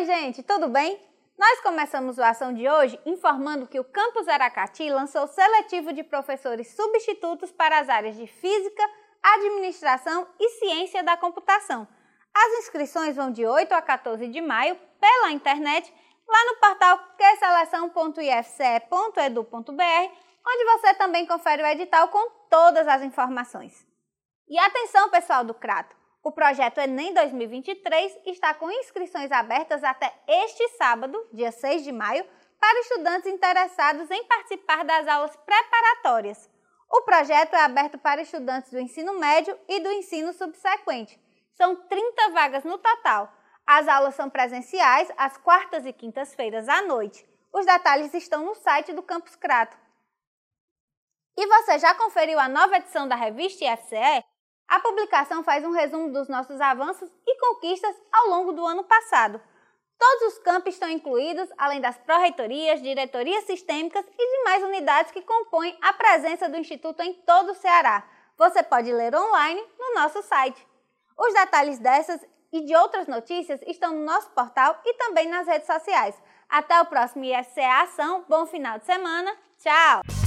gente, tudo bem? Nós começamos a ação de hoje informando que o Campus Aracati lançou seletivo de professores substitutos para as áreas de Física, Administração e Ciência da Computação. As inscrições vão de 8 a 14 de maio pela internet lá no portal qseleção.ifce.edu.br, onde você também confere o edital com todas as informações. E atenção, pessoal do Crato! O projeto Enem 2023 está com inscrições abertas até este sábado, dia 6 de maio, para estudantes interessados em participar das aulas preparatórias. O projeto é aberto para estudantes do ensino médio e do ensino subsequente. São 30 vagas no total. As aulas são presenciais às quartas e quintas-feiras à noite. Os detalhes estão no site do Campus Crato. E você já conferiu a nova edição da revista IFCE? A publicação faz um resumo dos nossos avanços e conquistas ao longo do ano passado. Todos os campos estão incluídos, além das pró-reitorias, diretorias sistêmicas e demais unidades que compõem a presença do Instituto em todo o Ceará. Você pode ler online no nosso site. Os detalhes dessas e de outras notícias estão no nosso portal e também nas redes sociais. Até o próximo IFCA Ação. Bom final de semana. Tchau!